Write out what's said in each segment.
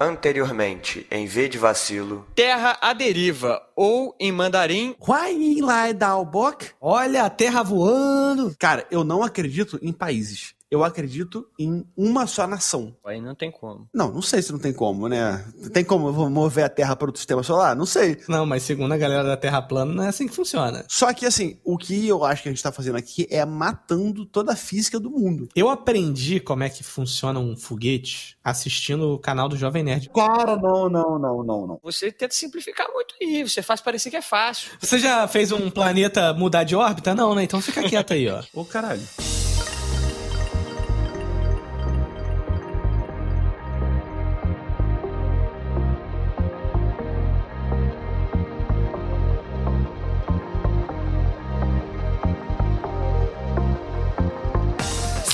Anteriormente, em V de vacilo. Terra à deriva, ou em mandarim. Huai Lai Dao Bok. Olha a terra voando. Cara, eu não acredito em países eu acredito em uma só nação. Aí não tem como. Não, não sei se não tem como, né? Tem como mover a Terra para outro sistema solar? Não sei. Não, mas segundo a galera da Terra plana, não é assim que funciona. Só que, assim, o que eu acho que a gente tá fazendo aqui é matando toda a física do mundo. Eu aprendi como é que funciona um foguete assistindo o canal do Jovem Nerd. Cara, não, não, não, não, não. Você tenta simplificar muito aí, você faz parecer que é fácil. Você já fez um planeta mudar de órbita? Não, né? Então fica quieto aí, ó. Ô, caralho.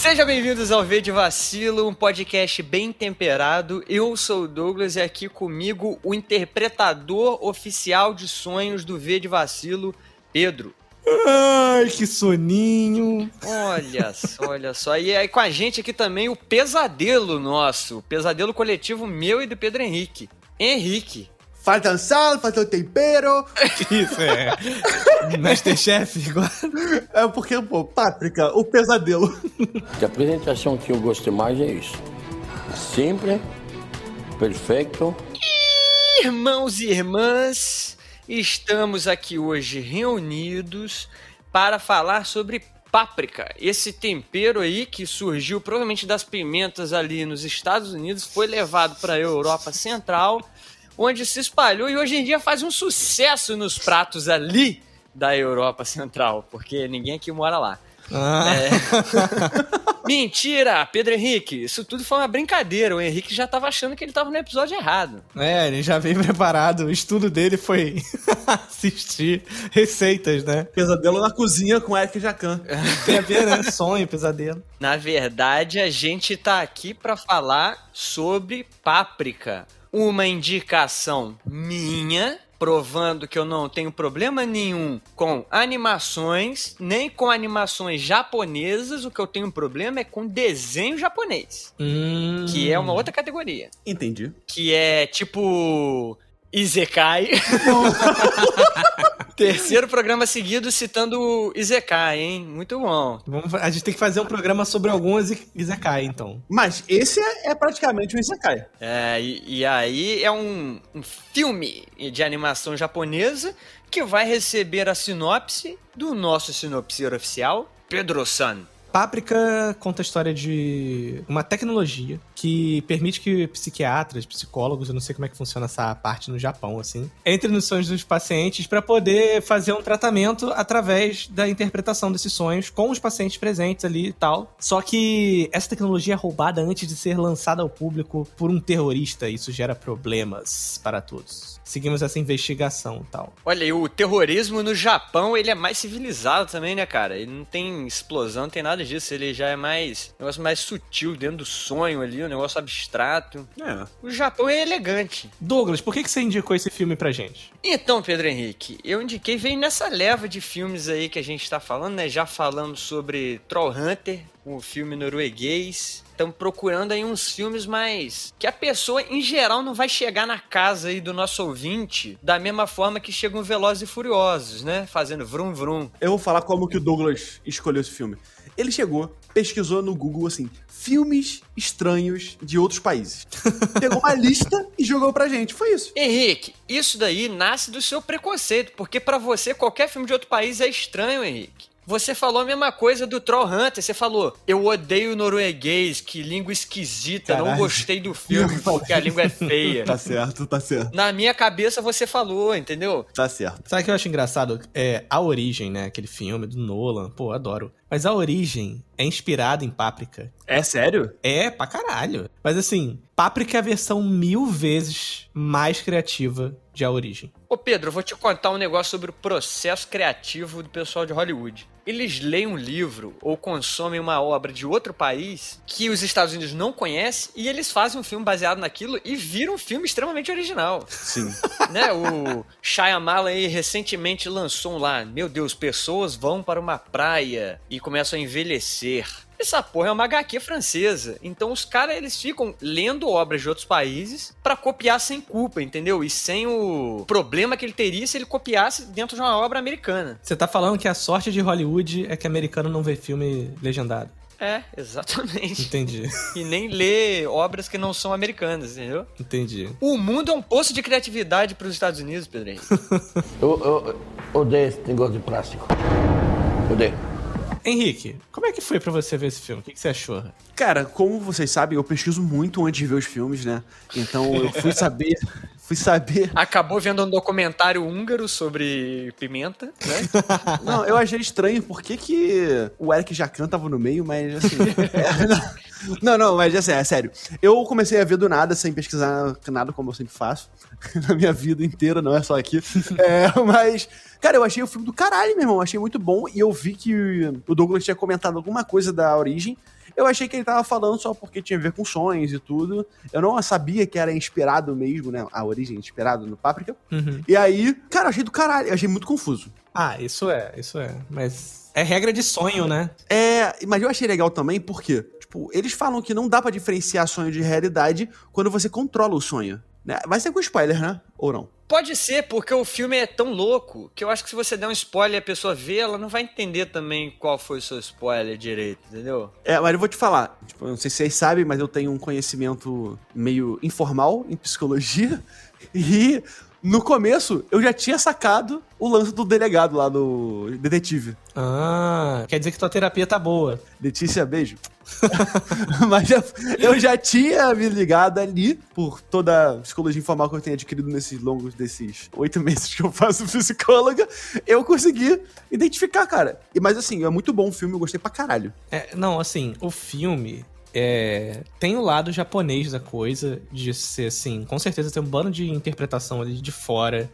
Sejam bem-vindos ao V de Vacilo, um podcast bem temperado. Eu sou o Douglas e aqui comigo o interpretador oficial de sonhos do V de Vacilo, Pedro. Ai, que soninho. Olha só, olha só. E aí com a gente aqui também o pesadelo nosso, o pesadelo coletivo meu e do Pedro Henrique. Henrique. Falta sal, falta tempero. Isso, é. Masterchef agora. É porque, pô, páprica, o pesadelo. A apresentação que eu gosto mais é isso. Simples, perfeito. Irmãos e irmãs, estamos aqui hoje reunidos para falar sobre páprica. Esse tempero aí que surgiu provavelmente das pimentas ali nos Estados Unidos, foi levado para a Europa Central onde se espalhou e hoje em dia faz um sucesso nos pratos ali da Europa Central, porque ninguém aqui mora lá. Ah. É... Mentira, Pedro Henrique, isso tudo foi uma brincadeira. O Henrique já estava achando que ele estava no episódio errado. É, ele já veio preparado. O estudo dele foi assistir receitas, né? Pesadelo na cozinha com Eric Jacan. Tem a ver, né? Sonho, pesadelo. Na verdade, a gente tá aqui para falar sobre páprica uma indicação minha, provando que eu não tenho problema nenhum com animações, nem com animações japonesas. O que eu tenho problema é com desenho japonês, hum. que é uma outra categoria. Entendi. Que é tipo Izekai. Terceiro programa seguido citando Izekai, hein? Muito bom. Vamos, a gente tem que fazer um programa sobre alguns Izekai, então. Mas esse é, é praticamente um Izekai. É, e, e aí é um, um filme de animação japonesa que vai receber a sinopse do nosso sinopseiro oficial, Pedro San. Páprica conta a história de uma tecnologia que permite que psiquiatras, psicólogos, eu não sei como é que funciona essa parte no Japão, assim, entrem nos sonhos dos pacientes para poder fazer um tratamento através da interpretação desses sonhos com os pacientes presentes ali e tal. Só que essa tecnologia é roubada antes de ser lançada ao público por um terrorista isso gera problemas para todos seguimos essa investigação e tal. Olha, e o terrorismo no Japão, ele é mais civilizado também, né, cara? Ele não tem explosão, não tem nada disso. Ele já é mais. Negócio mais sutil, dentro do sonho ali, um negócio abstrato. É. O Japão é elegante. Douglas, por que, que você indicou esse filme pra gente? Então, Pedro Henrique, eu indiquei, veio nessa leva de filmes aí que a gente tá falando, né? Já falamos sobre Troll Hunter, o filme norueguês. Estamos procurando aí uns filmes mais. que a pessoa, em geral, não vai chegar na casa aí do nosso ouvinte da mesma forma que chegam Velozes e Furiosos, né? Fazendo vrum vrum. Eu vou falar como que o Douglas escolheu esse filme. Ele chegou, pesquisou no Google assim, filmes estranhos de outros países. Pegou uma lista e jogou pra gente. Foi isso. Henrique, isso daí nasce do seu preconceito, porque para você qualquer filme de outro país é estranho, Henrique. Você falou a mesma coisa do Troll Hunter. Você falou, eu odeio norueguês, que língua esquisita, Caralho. não gostei do filme porque a língua é feia. tá certo, tá certo. Na minha cabeça você falou, entendeu? Tá certo. Sabe o que eu acho engraçado? É A Origem, né? Aquele filme do Nolan. Pô, adoro. Mas A Origem é inspirado em Páprica. É sério? É, pra caralho. Mas assim, Páprica é a versão mil vezes mais criativa de A Origem. Ô Pedro, eu vou te contar um negócio sobre o processo criativo do pessoal de Hollywood eles leem um livro ou consomem uma obra de outro país que os Estados Unidos não conhecem e eles fazem um filme baseado naquilo e viram um filme extremamente original. Sim. né? O Shyamalan aí recentemente lançou um lá, meu Deus, pessoas vão para uma praia e começam a envelhecer. Essa porra é uma HQ francesa. Então os caras, eles ficam lendo obras de outros países para copiar sem culpa, entendeu? E sem o problema que ele teria se ele copiasse dentro de uma obra americana. Você tá falando que a sorte de Hollywood é que americano não vê filme legendado. É, exatamente. Entendi. E nem lê obras que não são americanas, entendeu? Entendi. O mundo é um poço de criatividade para os Estados Unidos, Pedro Henrique. Eu, eu- eu odeio esse negócio de plástico. Odeio. Henrique, como é que foi pra você ver esse filme? O que, que você achou? Cara, como vocês sabem, eu pesquiso muito antes de ver os filmes, né? Então eu fui saber. fui saber. Acabou vendo um documentário húngaro sobre pimenta, né? Não, eu achei estranho por que, que o Eric Jacan tava no meio, mas assim. é, não, não, mas assim, é sério. Eu comecei a ver do nada, sem pesquisar nada, como eu sempre faço. Na minha vida inteira, não é só aqui. É, mas. Cara, eu achei o filme do caralho, meu irmão. Eu achei muito bom. E eu vi que o Douglas tinha comentado alguma coisa da origem. Eu achei que ele tava falando só porque tinha a ver com sonhos e tudo. Eu não sabia que era inspirado mesmo, né? A origem inspirado no Páprica. Uhum. E aí, cara, eu achei do caralho. Eu achei muito confuso. Ah, isso é, isso é. Mas é regra de sonho, né? É, mas eu achei legal também porque, tipo, eles falam que não dá pra diferenciar sonho de realidade quando você controla o sonho. Né? Vai ser com spoiler, né? Ou não? Pode ser, porque o filme é tão louco que eu acho que se você der um spoiler e a pessoa vê, ela não vai entender também qual foi o seu spoiler direito, entendeu? É, mas eu vou te falar. Tipo, não sei se vocês sabem, mas eu tenho um conhecimento meio informal em psicologia. E no começo eu já tinha sacado o lance do delegado lá do detetive. Ah, quer dizer que tua terapia tá boa. Letícia, beijo. Mas já- eu já tinha me ligado ali, por toda a psicologia informal que eu tenho adquirido nesses longos desses oito meses que eu faço psicóloga, eu consegui identificar, cara. E, mas assim, é muito bom o filme, eu gostei pra caralho. É, não, assim, o filme é, tem o lado japonês da coisa, de ser assim, com certeza tem um bando de interpretação ali de fora,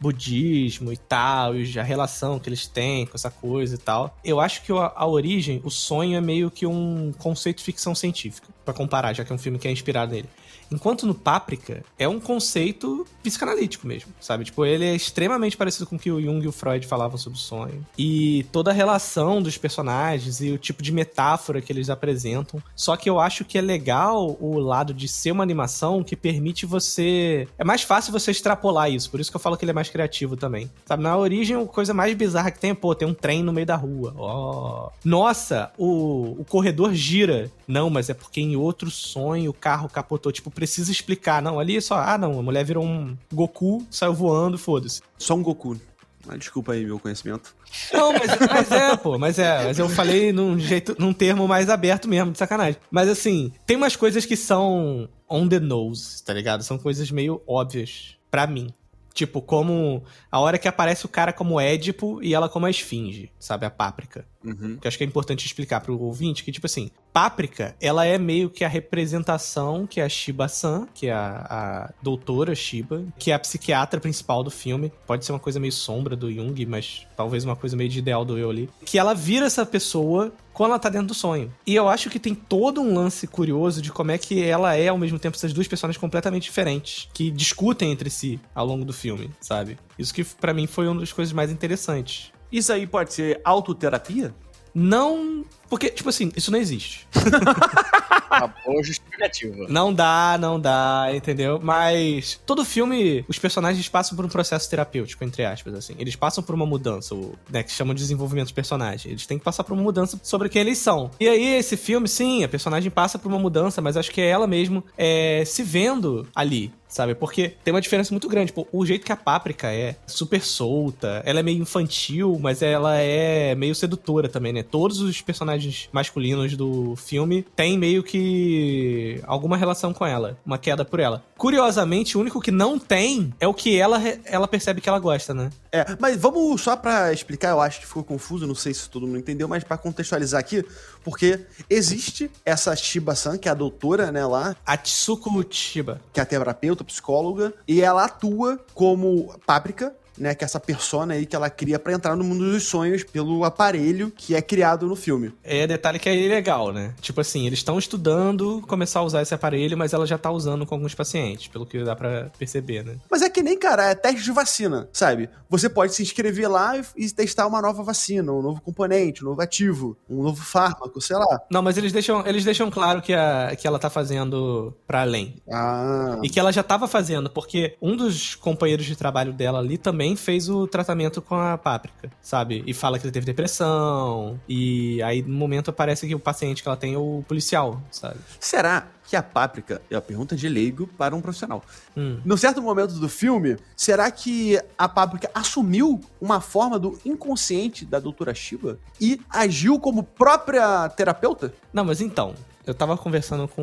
budismo e tal, e a relação que eles têm com essa coisa e tal. Eu acho que a, a origem, o sonho é meio que um conceito de ficção científica, pra comparar, já que é um filme que é inspirado nele. Enquanto no Páprica é um conceito psicanalítico mesmo, sabe? Tipo, ele é extremamente parecido com o que o Jung e o Freud falavam sobre o sonho. E toda a relação dos personagens e o tipo de metáfora que eles apresentam. Só que eu acho que é legal o lado de ser uma animação que permite você. É mais fácil você extrapolar isso, por isso que eu falo que ele é mais criativo também. Sabe, na origem, a coisa mais bizarra que tem é, pô, tem um trem no meio da rua. Ó. Nossa, o, o corredor gira. Não, mas é porque em outro sonho o carro capotou. Tipo, precisa explicar. Não, ali é só. Ah, não, a mulher virou um Goku, saiu voando, foda-se. Só um Goku. Ah, desculpa aí meu conhecimento. Não, mas, mas é, pô, mas é. Mas eu falei num jeito, num termo mais aberto mesmo, de sacanagem. Mas assim, tem umas coisas que são on the nose, tá ligado? São coisas meio óbvias pra mim. Tipo, como a hora que aparece o cara como Édipo e ela como a esfinge, sabe? A páprica. Uhum. Que acho que é importante explicar pro ouvinte que, tipo assim, Páprica, ela é meio que a representação que a Shiba-san, que é a, a doutora Shiba, que é a psiquiatra principal do filme. Pode ser uma coisa meio sombra do Jung, mas talvez uma coisa meio de ideal do eu ali. Que ela vira essa pessoa quando ela tá dentro do sonho. E eu acho que tem todo um lance curioso de como é que ela é, ao mesmo tempo, essas duas personagens completamente diferentes, que discutem entre si ao longo do filme, sabe? Isso que pra mim foi uma das coisas mais interessantes. Isso aí pode ser autoterapia? Não. Porque, tipo assim, isso não existe. Uma boa justificativa. Não dá, não dá, entendeu? Mas todo filme, os personagens passam por um processo terapêutico, entre aspas, assim. Eles passam por uma mudança, o, né, que chamam de desenvolvimento de personagem. Eles têm que passar por uma mudança sobre quem eles são. E aí, esse filme, sim, a personagem passa por uma mudança, mas acho que é ela mesmo é, se vendo ali, sabe? Porque tem uma diferença muito grande. Pô, o jeito que a Páprica é super solta, ela é meio infantil, mas ela é meio sedutora também, né? Todos os personagens masculinos do filme têm meio que alguma relação com ela, uma queda por ela. Curiosamente, o único que não tem é o que ela, ela percebe que ela gosta, né? É, mas vamos só pra explicar, eu acho que ficou confuso, não sei se todo mundo entendeu, mas pra contextualizar aqui, porque existe essa Shiba-san, que é a doutora, né, lá, A Tsuku Chiba. que é a terapeuta, psicóloga, e ela atua como páprica né? Que é essa persona aí que ela cria pra entrar no mundo dos sonhos pelo aparelho que é criado no filme. É detalhe que é ilegal, né? Tipo assim, eles estão estudando começar a usar esse aparelho, mas ela já tá usando com alguns pacientes, pelo que dá pra perceber, né? Mas é que nem, cara, é teste de vacina, sabe? Você pode se inscrever lá e, testar uma nova vacina, um novo componente, um novo ativo, um novo fármaco, sei lá. Não, mas eles deixam, eles deixam claro que, a, que ela tá fazendo pra além. Ah. E que ela já tava fazendo, porque um dos companheiros de trabalho dela ali também fez o tratamento com a páprica, sabe? E fala que ele teve depressão. E aí, no momento, parece que o paciente que ela tem é o policial, sabe? Será que a páprica é a pergunta de leigo para um profissional? Hum. Num certo momento do filme, será que a páprica assumiu uma forma do inconsciente da doutora Shiba e agiu como própria terapeuta? Não, mas então, eu tava conversando com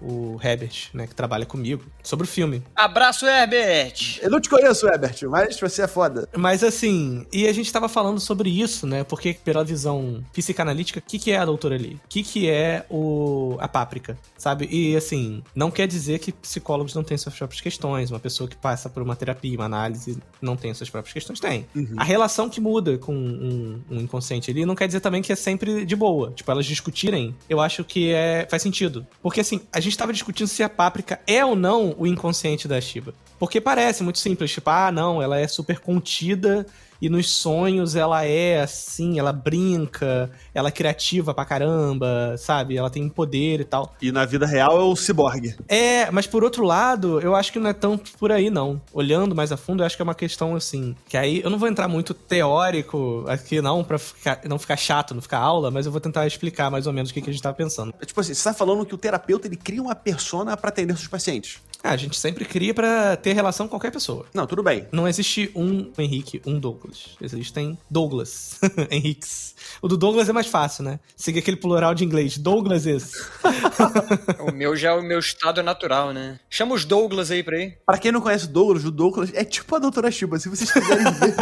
o, o Herbert, né, que trabalha comigo, sobre o filme. Abraço, Herbert! Eu não te conheço, Herbert, mas você é foda. Mas assim, e a gente tava falando sobre isso, né? Porque pela visão psicanalítica, o que, que é a doutora ali? O que, que é o, a páprica? Sabe? E assim, não quer dizer que psicólogos não têm suas próprias questões. Uma pessoa que passa por uma terapia, uma análise, não tem suas próprias questões? Tem. Uhum. A relação que muda com um, um inconsciente ali não quer dizer também que é sempre de boa. Tipo, elas discutirem, eu acho que é, faz sentido. Porque assim, a gente tava discutindo se a páprica é ou não o inconsciente da Shiba. Porque parece muito simples, tipo, ah, não, ela é super contida e nos sonhos ela é assim, ela brinca, ela é criativa pra caramba, sabe? Ela tem poder e tal. E na vida real é o ciborgue. É, mas por outro lado, eu acho que não é tão por aí, não. Olhando mais a fundo, eu acho que é uma questão assim. Que aí eu não vou entrar muito teórico aqui, não, pra ficar, não ficar chato, não ficar aula, mas eu vou tentar explicar mais ou menos o que, que a gente tava pensando. É Tipo assim, você tá falando que o terapeuta ele cria uma persona pra atender seus pacientes. Ah, a gente sempre cria pra ter relação com qualquer pessoa. Não, tudo bem. Não existe um Henrique, um Douglas. Existem Douglas Henriques. O do Douglas é mais fácil, né? Seguir aquele plural de inglês. Douglases. O meu já é o meu estado natural, né? Chama os Douglas aí pra aí. Pra quem não conhece o Douglas, o Douglas é tipo a doutora Shiba. Se vocês quiserem ver,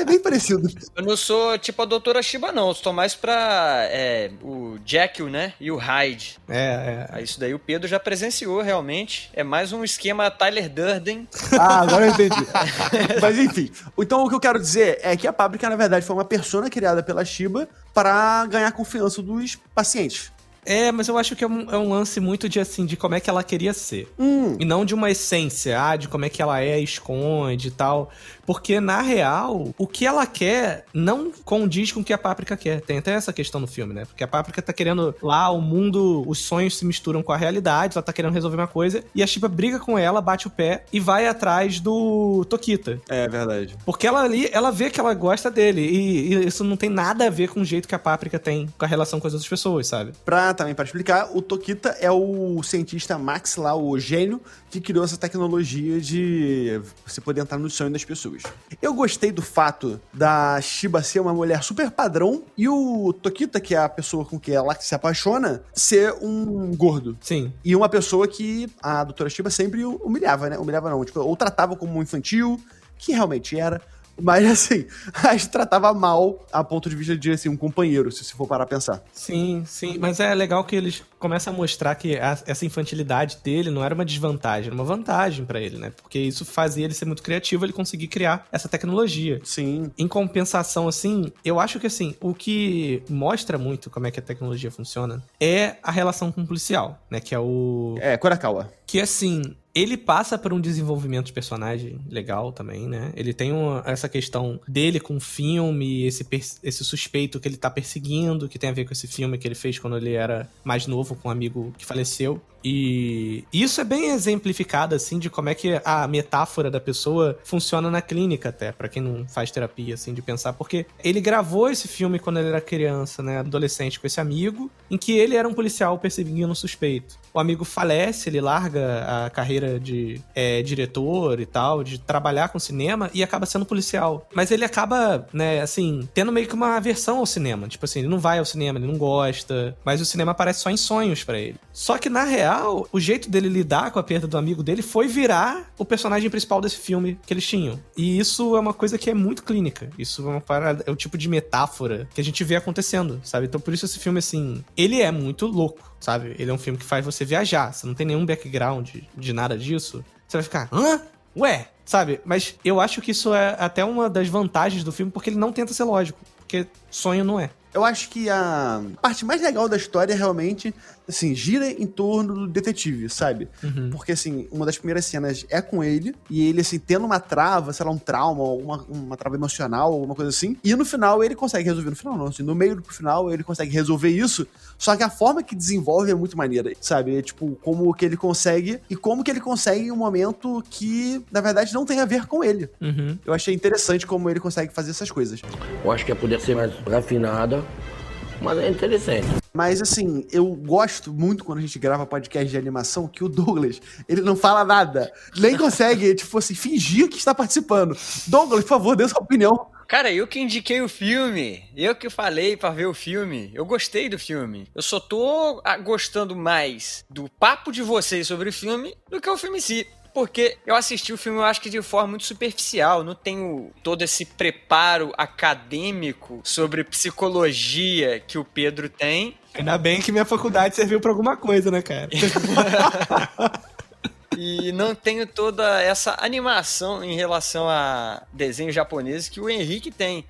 é bem parecido. Eu não sou tipo a doutora Shiba, não. Eu tô mais pra é, o Jekyll, né? E o Hyde. É, é. Isso daí o Pedro já presenciou realmente. É mais um esquema Tyler Durden. Ah, agora eu entendi. Mas enfim, então o que eu quero dizer é que a Páprica, na verdade, foi uma persona criada pela Shiba para ganhar confiança dos pacientes. É, mas eu acho que é um, é um lance muito de assim, de como é que ela queria ser. Hum, E não de uma essência, ah, de como é que ela é, esconde e tal. Porque, na real, o que ela quer não condiz com o que a Páprica quer. Tem até essa questão no filme, né? Porque a Páprica tá querendo lá, o mundo, os sonhos se misturam com a realidade, ela tá querendo resolver uma coisa, e a Shiba briga com ela, bate o pé e vai atrás do Tokita. é verdade. Porque ela ali, ela vê que ela gosta dele. E, e isso não tem nada a ver com o jeito que a Páprica tem com a relação com as outras pessoas, sabe? Pra, também para explicar, o Tokita é o cientista Max lá, o gênio, que criou essa tecnologia de você poder entrar no sonho das pessoas. Eu gostei do fato da Shiba ser uma mulher super padrão e o Tokita, que é a pessoa com quem ela se apaixona, ser um gordo. Sim. E uma pessoa que a doutora Shiba sempre humilhava, né? Humilhava não, tipo, ou tratava como um infantil, que realmente era, mas assim, as tratava mal a ponto de vista de assim, um companheiro, se você for parar a pensar. Sim, sim. Mas é legal que eles começam a mostrar que a- essa infantilidade dele não era uma desvantagem, era uma vantagem pra ele, né? Porque isso fazia ele ser muito criativo, ele conseguir criar essa tecnologia. Sim. Em compensação, assim, eu acho que assim, o que mostra muito como é que a tecnologia funciona é a relação com o policial, né? Que é o. É, Kurakawa. Que assim, ele passa por um desenvolvimento de personagem legal também, né? Ele tem uma- essa questão dele com o filme, esse, esse suspeito que ele tá perseguindo, que tem a ver com esse filme que ele fez quando ele era mais novo, com um amigo que faleceu. E isso é bem exemplificado, assim, de como é que a metáfora da pessoa funciona na clínica, até, pra quem não faz terapia, assim, de pensar. Porque ele gravou esse filme quando ele era criança, né, adolescente, com esse amigo, em que ele era um policial perseguindo um suspeito. O amigo falece, ele larga a carreira de é, diretor e tal, de trabalhar com cinema, e acaba sendo policial. Mas ele acaba, né, assim, tendo meio que uma aversão ao cinema. Tipo assim, ele não vai ao cinema, ele não gosta, mas o cinema aparece só em sonhos pra ele. Só que, na real, o jeito dele lidar com a perda do amigo dele foi virar o personagem principal desse filme que eles tinham. E isso é uma coisa que é muito clínica. Isso é uma parada, é o tipo de metáfora que a gente vê acontecendo, sabe? Então, por isso esse filme, assim, ele é muito louco, sabe? Ele é um filme que faz você viajar. Você não tem nenhum background de nada disso. Você vai ficar, hã? ué, sabe? Mas eu acho que isso é até uma das vantagens do filme, porque ele não tenta ser lógico. Porque sonho não é. Eu acho que a parte mais legal da história é realmente, assim, gira em torno do detetive, sabe? Uhum. Porque, assim, uma das primeiras cenas é com ele, e ele, assim, tendo uma trava, sei lá, um trauma, uma, uma trava emocional, alguma coisa assim, e no final ele consegue resolver. No final, não, assim, no meio do final ele consegue resolver isso, só que a forma que desenvolve é muito maneira, sabe? É, tipo, como que ele consegue, e como que ele consegue em um momento que, na verdade, não tem a ver com ele. Uhum. Eu achei interessante como ele consegue fazer essas coisas. Eu acho que ia poder ser mais refinada, mas é interessante. Mas assim, eu gosto muito quando a gente grava podcast de animação que o Douglas, ele não fala nada. Nem consegue, tipo assim, fingir que está participando. Douglas, por favor, dê sua opinião. Cara, eu que indiquei o filme. Eu que falei pra ver o filme. Eu gostei do filme. Eu só tô ah, gostando mais do papo de vocês sobre o filme do que o filme em si. Porque eu assisti o filme, eu acho que de forma muito superficial. Não tenho todo esse preparo acadêmico sobre psicologia que o Pedro tem. Ainda bem que minha faculdade serviu pra alguma coisa, né, cara? E não tenho toda essa animação em relação a desenhos japoneses que o Henrique tem.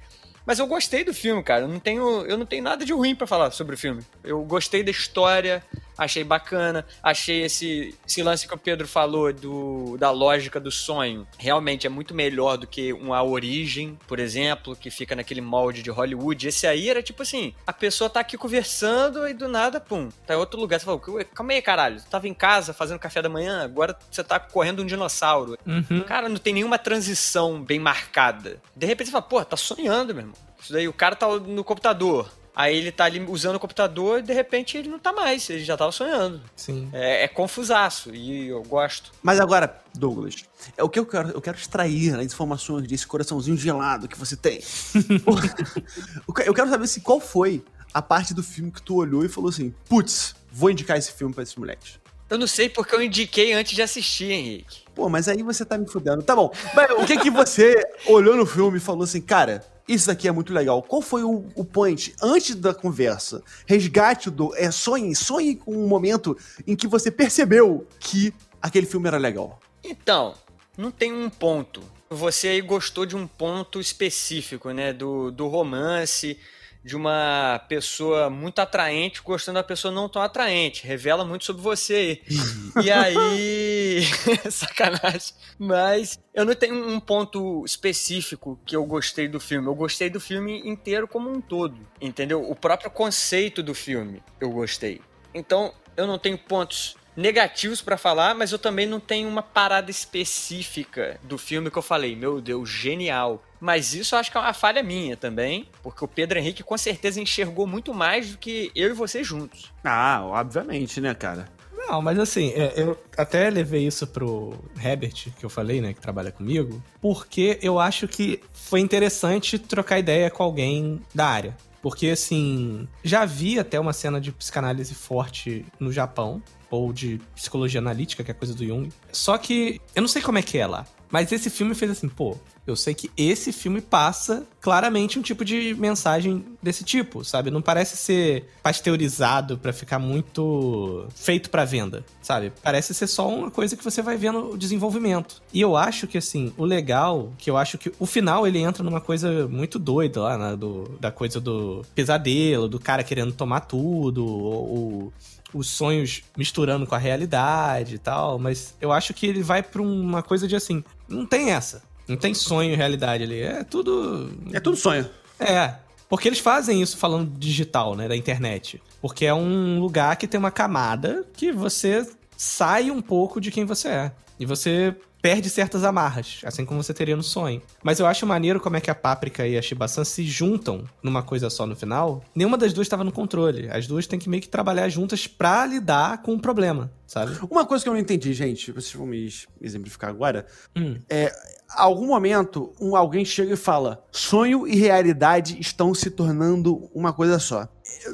Mas eu gostei do filme, cara. Eu não tenho, eu não tenho nada de ruim pra falar sobre o filme. Eu gostei da história, achei bacana, achei esse, esse lance que o Pedro falou do, da lógica do sonho. Realmente é muito melhor do que uma origem, por exemplo, que fica naquele molde de Hollywood. Esse aí era tipo assim: a pessoa tá aqui conversando e do nada, pum, tá em outro lugar. Você falou, calma aí, caralho. Você tava em casa fazendo café da manhã, agora você tá correndo um dinossauro. Uhum. Cara, não tem nenhuma transição bem marcada. De repente você fala, pô, tá sonhando, meu irmão. Isso daí, o cara tá no computador. Aí ele tá ali usando o computador e de repente ele não tá mais, ele já tava sonhando. Sim. É, é confusaço e eu gosto. Mas agora, Douglas, é o que eu quero, eu quero extrair as informações desse coraçãozinho gelado que você tem. eu quero saber se qual foi a parte do filme que tu olhou e falou assim: putz, vou indicar esse filme pra esses moleques. Eu não sei porque eu indiquei antes de assistir, Henrique. Pô, mas aí você tá me fudendo. Tá bom. Mas o que que você olhou no filme e falou assim, cara, isso daqui é muito legal. Qual foi o, o point antes da conversa? Resgate do. É, sonhe, sonhe com um momento em que você percebeu que aquele filme era legal. Então, não tem um ponto. Você aí gostou de um ponto específico, né? Do, do romance, de uma pessoa muito atraente gostando da pessoa não tão atraente. Revela muito sobre você aí. e aí. Sacanagem. Mas eu não tenho um ponto específico que eu gostei do filme. Eu gostei do filme inteiro como um todo. Entendeu? O próprio conceito do filme eu gostei. Então, eu não tenho pontos negativos para falar, mas eu também não tenho uma parada específica do filme que eu falei, meu Deus, genial. Mas isso eu acho que é uma falha minha também, porque o Pedro Henrique com certeza enxergou muito mais do que eu e você juntos. Ah, obviamente, né, cara? Não, mas assim, é, eu até levei isso pro Herbert, que eu falei, né, que trabalha comigo, porque eu acho que foi interessante trocar ideia com alguém da área. Porque, assim, já vi até uma cena de psicanálise forte no Japão, ou de psicologia analítica, que é coisa do Jung. Só que eu não sei como é que é lá. Mas esse filme fez assim, pô, eu sei que esse filme passa claramente um tipo de mensagem desse tipo, sabe? Não parece ser pasteurizado para ficar muito feito para venda, sabe? Parece ser só uma coisa que você vai vendo o desenvolvimento. E eu acho que assim, o legal, que eu acho que o final ele entra numa coisa muito doida lá, né? do, da coisa do pesadelo, do cara querendo tomar tudo, ou, ou os sonhos misturando com a realidade e tal, mas eu acho que ele vai pra uma coisa de assim, não tem essa. Não tem sonho e realidade ali. É tudo. É tudo sonho. É. Porque eles fazem isso falando digital, né? Da internet. Porque é um lugar que tem uma camada que você sai um pouco de quem você é. E você perde certas amarras, assim como você teria no sonho. Mas eu acho maneiro como é que a Páprica e a Shiba-san se juntam numa coisa só no final. Nenhuma das duas estava no controle. As duas têm que meio que trabalhar juntas pra lidar com o problema, sabe? Uma coisa que eu não entendi, gente, vocês vão me exemplificar agora. Hum. É, algum momento, um, alguém chega e fala: sonho e realidade estão se tornando uma coisa só.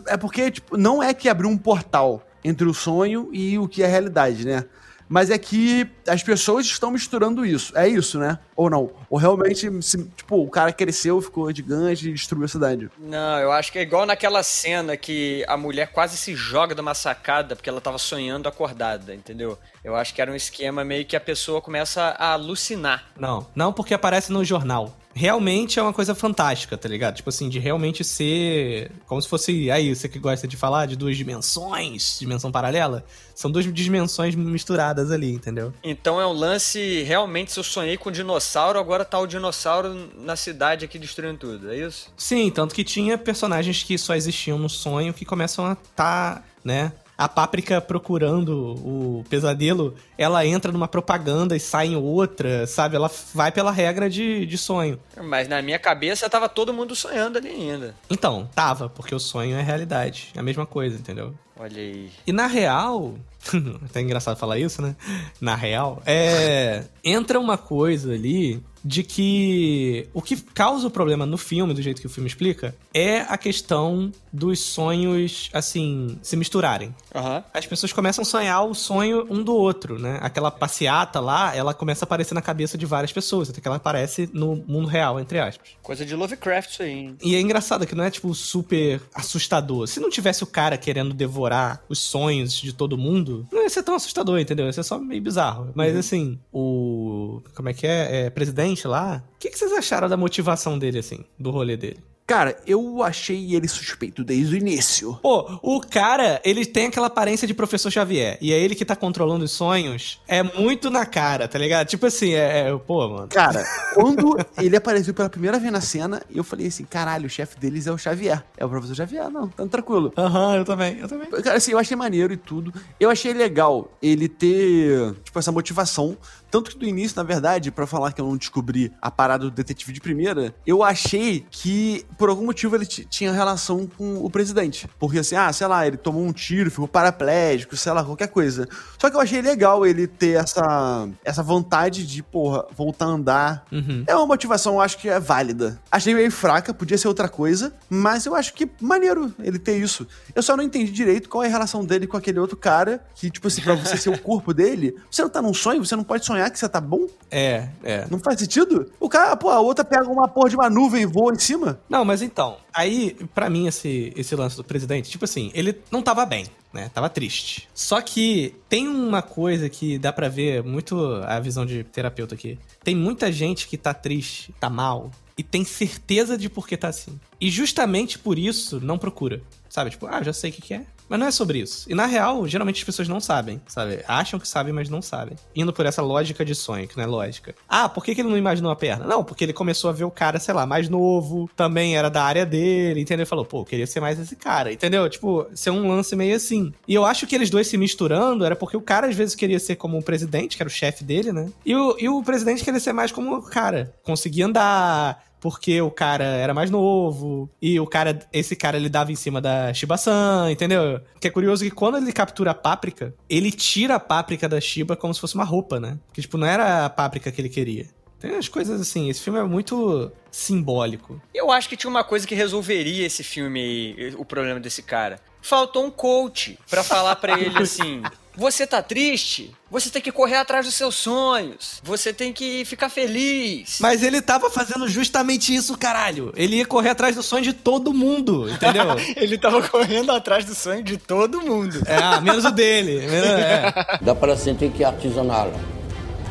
É porque, tipo, não é que abriu um portal entre o sonho e o que é a realidade, né? Mas é que as pessoas estão misturando isso. É isso, né? Ou não? Ou realmente, se, tipo, o cara cresceu, ficou gigante e destruiu a cidade. Não, eu acho que é igual naquela cena que a mulher quase se joga de uma sacada porque ela tava sonhando acordada, entendeu? Eu acho que era um esquema meio que a pessoa começa a alucinar. Não, não porque aparece no jornal. Realmente é uma coisa fantástica, tá ligado? Tipo assim, de realmente ser. Como se fosse. Aí, você que gosta de falar de duas dimensões, dimensão paralela. São duas dimensões misturadas ali, entendeu? Então é um lance. Realmente, se eu sonhei com um dinossauro, agora tá o dinossauro na cidade aqui destruindo tudo, é isso? Sim, tanto que tinha personagens que só existiam no sonho que começam a tá, né? A Páprica procurando o pesadelo, ela entra numa propaganda e sai em outra, sabe? Ela vai pela regra de, de sonho. Mas na minha cabeça tava todo mundo sonhando ali ainda. Então, tava, porque o sonho é realidade. É a mesma coisa, entendeu? Olha aí. E na real, até engraçado falar isso, né? Na real, é. Entra uma coisa ali de que o que causa o problema no filme, do jeito que o filme explica, é a questão dos sonhos, assim, se misturarem. Uhum. As pessoas começam a sonhar o sonho um do outro, né? Aquela passeata lá, ela começa a aparecer na cabeça de várias pessoas, até que ela aparece no mundo real, entre aspas. Coisa de Lovecraft isso aí. Hein? E é engraçado que não é, tipo, super assustador. Se não tivesse o cara querendo devorar os sonhos de todo mundo, não ia ser tão assustador, entendeu? Ia ser só meio bizarro. Mas, uhum. assim, o... como é que é? É presidente lá. O que, que vocês acharam da motivação dele, assim, do rolê dele? Cara, eu achei ele suspeito desde o início. Pô, o cara, ele tem aquela aparência de professor Xavier. E é ele que tá controlando os sonhos. É muito na cara, tá ligado? Tipo assim, é. é pô, mano. Cara, quando ele apareceu pela primeira vez na cena, eu falei assim: caralho, o chefe deles é o Xavier. É o professor Xavier, não, tá tranquilo. Aham, uhum, eu também, eu também. Cara, assim, eu achei maneiro e tudo. Eu achei legal ele ter, tipo, essa motivação. Tanto que do início, na verdade, para falar que eu não descobri a parada do detetive de primeira, eu achei que por algum motivo ele tinha relação com o presidente. Porque assim, ah, sei lá, ele tomou um tiro, ficou paraplégico, sei lá, qualquer coisa. Só que eu achei legal ele ter essa, essa vontade de, porra, voltar a andar. Uhum. É uma motivação, eu acho que é válida. Achei meio fraca, podia ser outra coisa, mas eu acho que maneiro ele ter isso. Eu só não entendi direito qual é a relação dele com aquele outro cara, que, tipo assim, pra você ser o corpo dele, você não tá num sonho, você não pode sonhar que você tá bom? É, é. Não faz sentido? O cara, pô, a outra pega uma porra de uma nuvem e voa em cima. Não, mas então, aí, para mim, esse, esse lance do presidente, tipo assim, ele não tava bem, né? Tava triste. Só que tem uma coisa que dá para ver muito a visão de terapeuta aqui. Tem muita gente que tá triste, tá mal, e tem certeza de por que tá assim. E justamente por isso não procura. Sabe? Tipo, ah, já sei o que, que é. Mas não é sobre isso. E na real, geralmente as pessoas não sabem, sabe? Acham que sabem, mas não sabem. Indo por essa lógica de sonho, que não é lógica. Ah, por que, ele não imaginou a perna? Não, porque ele começou a ver o cara, sei lá, mais novo, também era da área dele, entendeu? Falou, pô, queria ser mais esse cara, entendeu? Tipo, ser um lance meio assim. E eu acho que eles dois se misturando era porque o cara às vezes queria ser como o presidente, que era o chefe dele, né? E o, e o presidente queria ser mais como o cara. Conseguia andar, porque o cara era mais novo e o cara, esse cara ele dava em cima da Shiba-san, entendeu? Que é curioso que quando ele captura a Páprica, ele tira a Páprica da Shiba como se fosse uma roupa, né? Que tipo não era a Páprica que ele queria. Tem as coisas assim, esse filme é muito simbólico. Eu acho que tinha uma coisa que resolveria esse filme o problema desse cara. Faltou um coach para falar para ele assim: você tá triste? Você tem que correr atrás dos seus sonhos. Você tem que ficar feliz. Mas ele tava fazendo justamente isso, caralho. Ele ia correr atrás do sonho de todo mundo, entendeu? ele tava correndo atrás do sonho de todo mundo. É, menos o dele. É. Dá para sentir que é artesanal.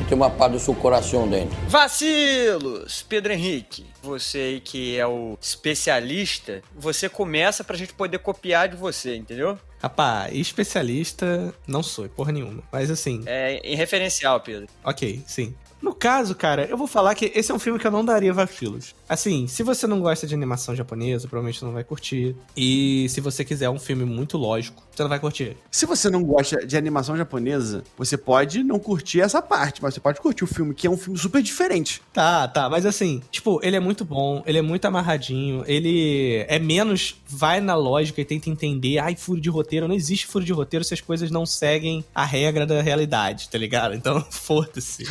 Tem uma parte do seu coração dentro. Vacilos! Pedro Henrique, você aí que é o especialista, você começa pra gente poder copiar de você, entendeu? Rapaz, especialista não sou, porra nenhuma. Mas assim. É em referencial, Pedro. Ok, sim. No caso, cara, eu vou falar que esse é um filme que eu não daria vacilos. Assim, se você não gosta de animação japonesa, provavelmente não vai curtir. E se você quiser um filme muito lógico, você não vai curtir. Se você não gosta de animação japonesa, você pode não curtir essa parte, mas você pode curtir o filme, que é um filme super diferente. Tá, tá, mas assim, tipo, ele é muito bom, ele é muito amarradinho, ele é menos vai na lógica e tenta entender, ai, furo de roteiro, não existe furo de roteiro se as coisas não seguem a regra da realidade, tá ligado? Então, foda-se.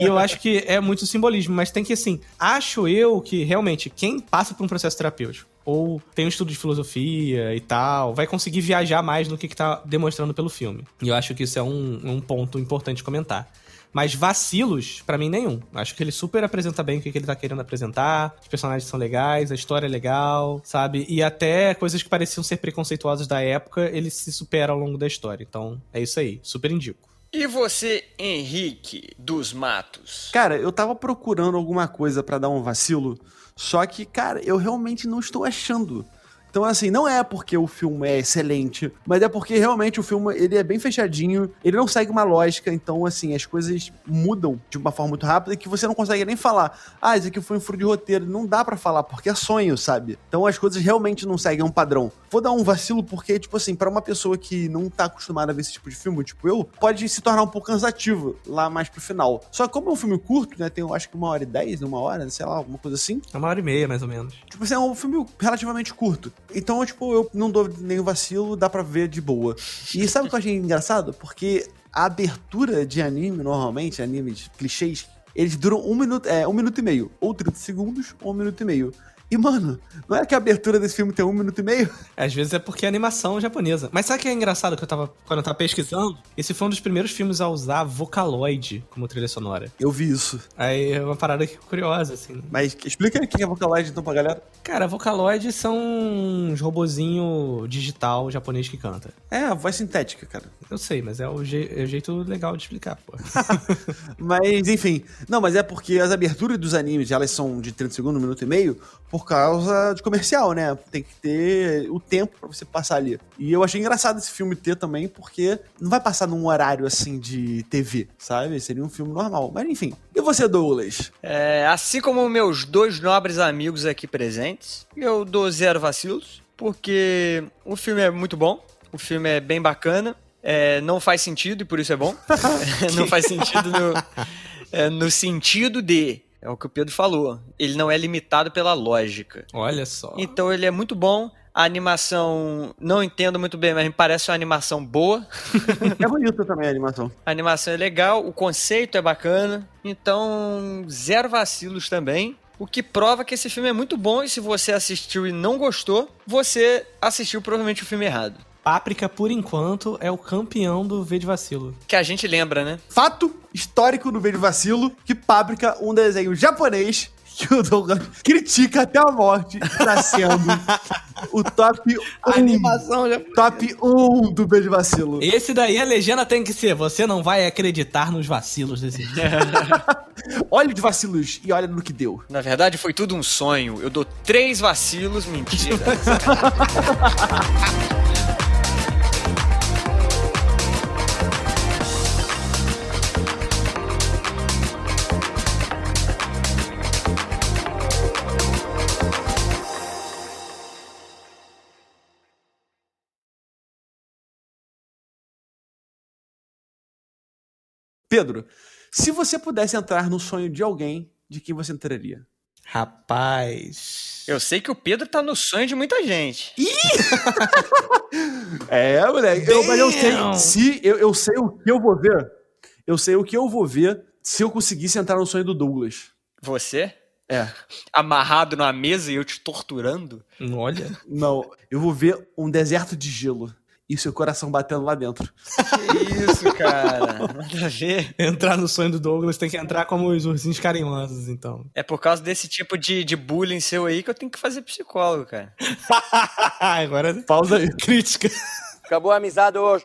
E eu acho que é muito simbolismo, mas tem que, assim, acho eu que realmente quem passa por um processo terapêutico ou tem um estudo de filosofia e tal, vai conseguir viajar mais no que, que tá demonstrando pelo filme. E eu acho que isso é um, um ponto importante comentar. Mas vacilos, para mim, nenhum. Acho que ele super apresenta bem o que ele tá querendo apresentar. Os personagens são legais, a história é legal, sabe? E até coisas que pareciam ser preconceituosas da época, ele se supera ao longo da história. Então, é isso aí. Super indico. E você, Henrique dos Matos? Cara, eu tava procurando alguma coisa para dar um vacilo, só que, cara, eu realmente não estou achando. Então, assim, não é porque o filme é excelente, mas é porque realmente o filme ele é bem fechadinho, ele não segue uma lógica, então, assim, as coisas mudam de uma forma muito rápida que você não consegue nem falar, ah, isso aqui foi um furo de roteiro. Não dá para falar, porque é sonho, sabe? Então as coisas realmente não seguem um padrão. Vou dar um vacilo porque, tipo assim, para uma pessoa que não tá acostumada a ver esse tipo de filme, tipo eu, pode se tornar um pouco cansativo lá mais pro final. Só que como é um filme curto, né, tem acho que uma hora e dez, uma hora, sei lá, alguma coisa assim. É uma hora e meia, mais ou menos. Tipo assim, é um filme relativamente curto. Então, tipo, eu não dou nenhum vacilo, dá pra ver de boa. E sabe o que eu achei engraçado? Porque a abertura de anime, normalmente, animes clichês, eles duram um minuto, é, um minuto e meio. Ou 30 segundos, ou um minuto e meio. E, mano, não é que a abertura desse filme tem um minuto e meio? Às vezes é porque é animação japonesa. Mas sabe o que é engraçado que eu tava, quando eu tava pesquisando? Esse foi um dos primeiros filmes a usar Vocaloid como trilha sonora. Eu vi isso. Aí é uma parada que curiosa, assim. Mas explica o que é Vocaloid então pra galera. Cara, Vocaloid são uns robozinho digital japonês que canta. É, a voz sintética, cara. Eu sei, mas é o, je é o jeito legal de explicar, pô. mas, enfim. Não, mas é porque as aberturas dos animes, elas são de 30 segundos, um minuto e meio, por causa de comercial, né? Tem que ter o tempo para você passar ali. E eu achei engraçado esse filme ter também, porque não vai passar num horário assim de TV, sabe? Seria um filme normal. Mas enfim. E você, Douglas? É, assim como meus dois nobres amigos aqui presentes, eu dou zero vacilos, porque o filme é muito bom, o filme é bem bacana. É, não faz sentido e por isso é bom. não faz sentido no, é, no sentido de é o que o Pedro falou. Ele não é limitado pela lógica. Olha só. Então ele é muito bom. A animação, não entendo muito bem, mas me parece uma animação boa. É bonita também a animação. A animação é legal, o conceito é bacana. Então, zero vacilos também. O que prova que esse filme é muito bom e se você assistiu e não gostou, você assistiu provavelmente o filme errado. Páprica, por enquanto, é o campeão do V de Vacilo. Que a gente lembra, né? Fato histórico no V de Vacilo, que Páprica, um desenho japonês, que o Douglas critica até a morte, tá sendo o top 1. Animação já... Top 1 do V de Vacilo. Esse daí a legenda tem que ser, você não vai acreditar nos vacilos desse Olha de vacilos e olha no que deu. Na verdade, foi tudo um sonho. Eu dou três vacilos, mentira. Pedro, se você pudesse entrar no sonho de alguém, de quem você entraria? Rapaz. Eu sei que o Pedro tá no sonho de muita gente. é, moleque. Eu, mas eu sei. Se eu, eu sei o que eu vou ver. Eu sei o que eu vou ver se eu conseguisse entrar no sonho do Douglas. Você? É. Amarrado numa mesa e eu te torturando? Olha. Não, eu vou ver um deserto de gelo e seu coração batendo lá dentro. Que isso, cara? Nada a ver. Entrar no sonho do Douglas tem que entrar como os ursinhos carinhosos, então. É por causa desse tipo de, de bullying seu aí que eu tenho que fazer psicólogo, cara. Agora. Pausa aí. Crítica. Acabou a amizade hoje.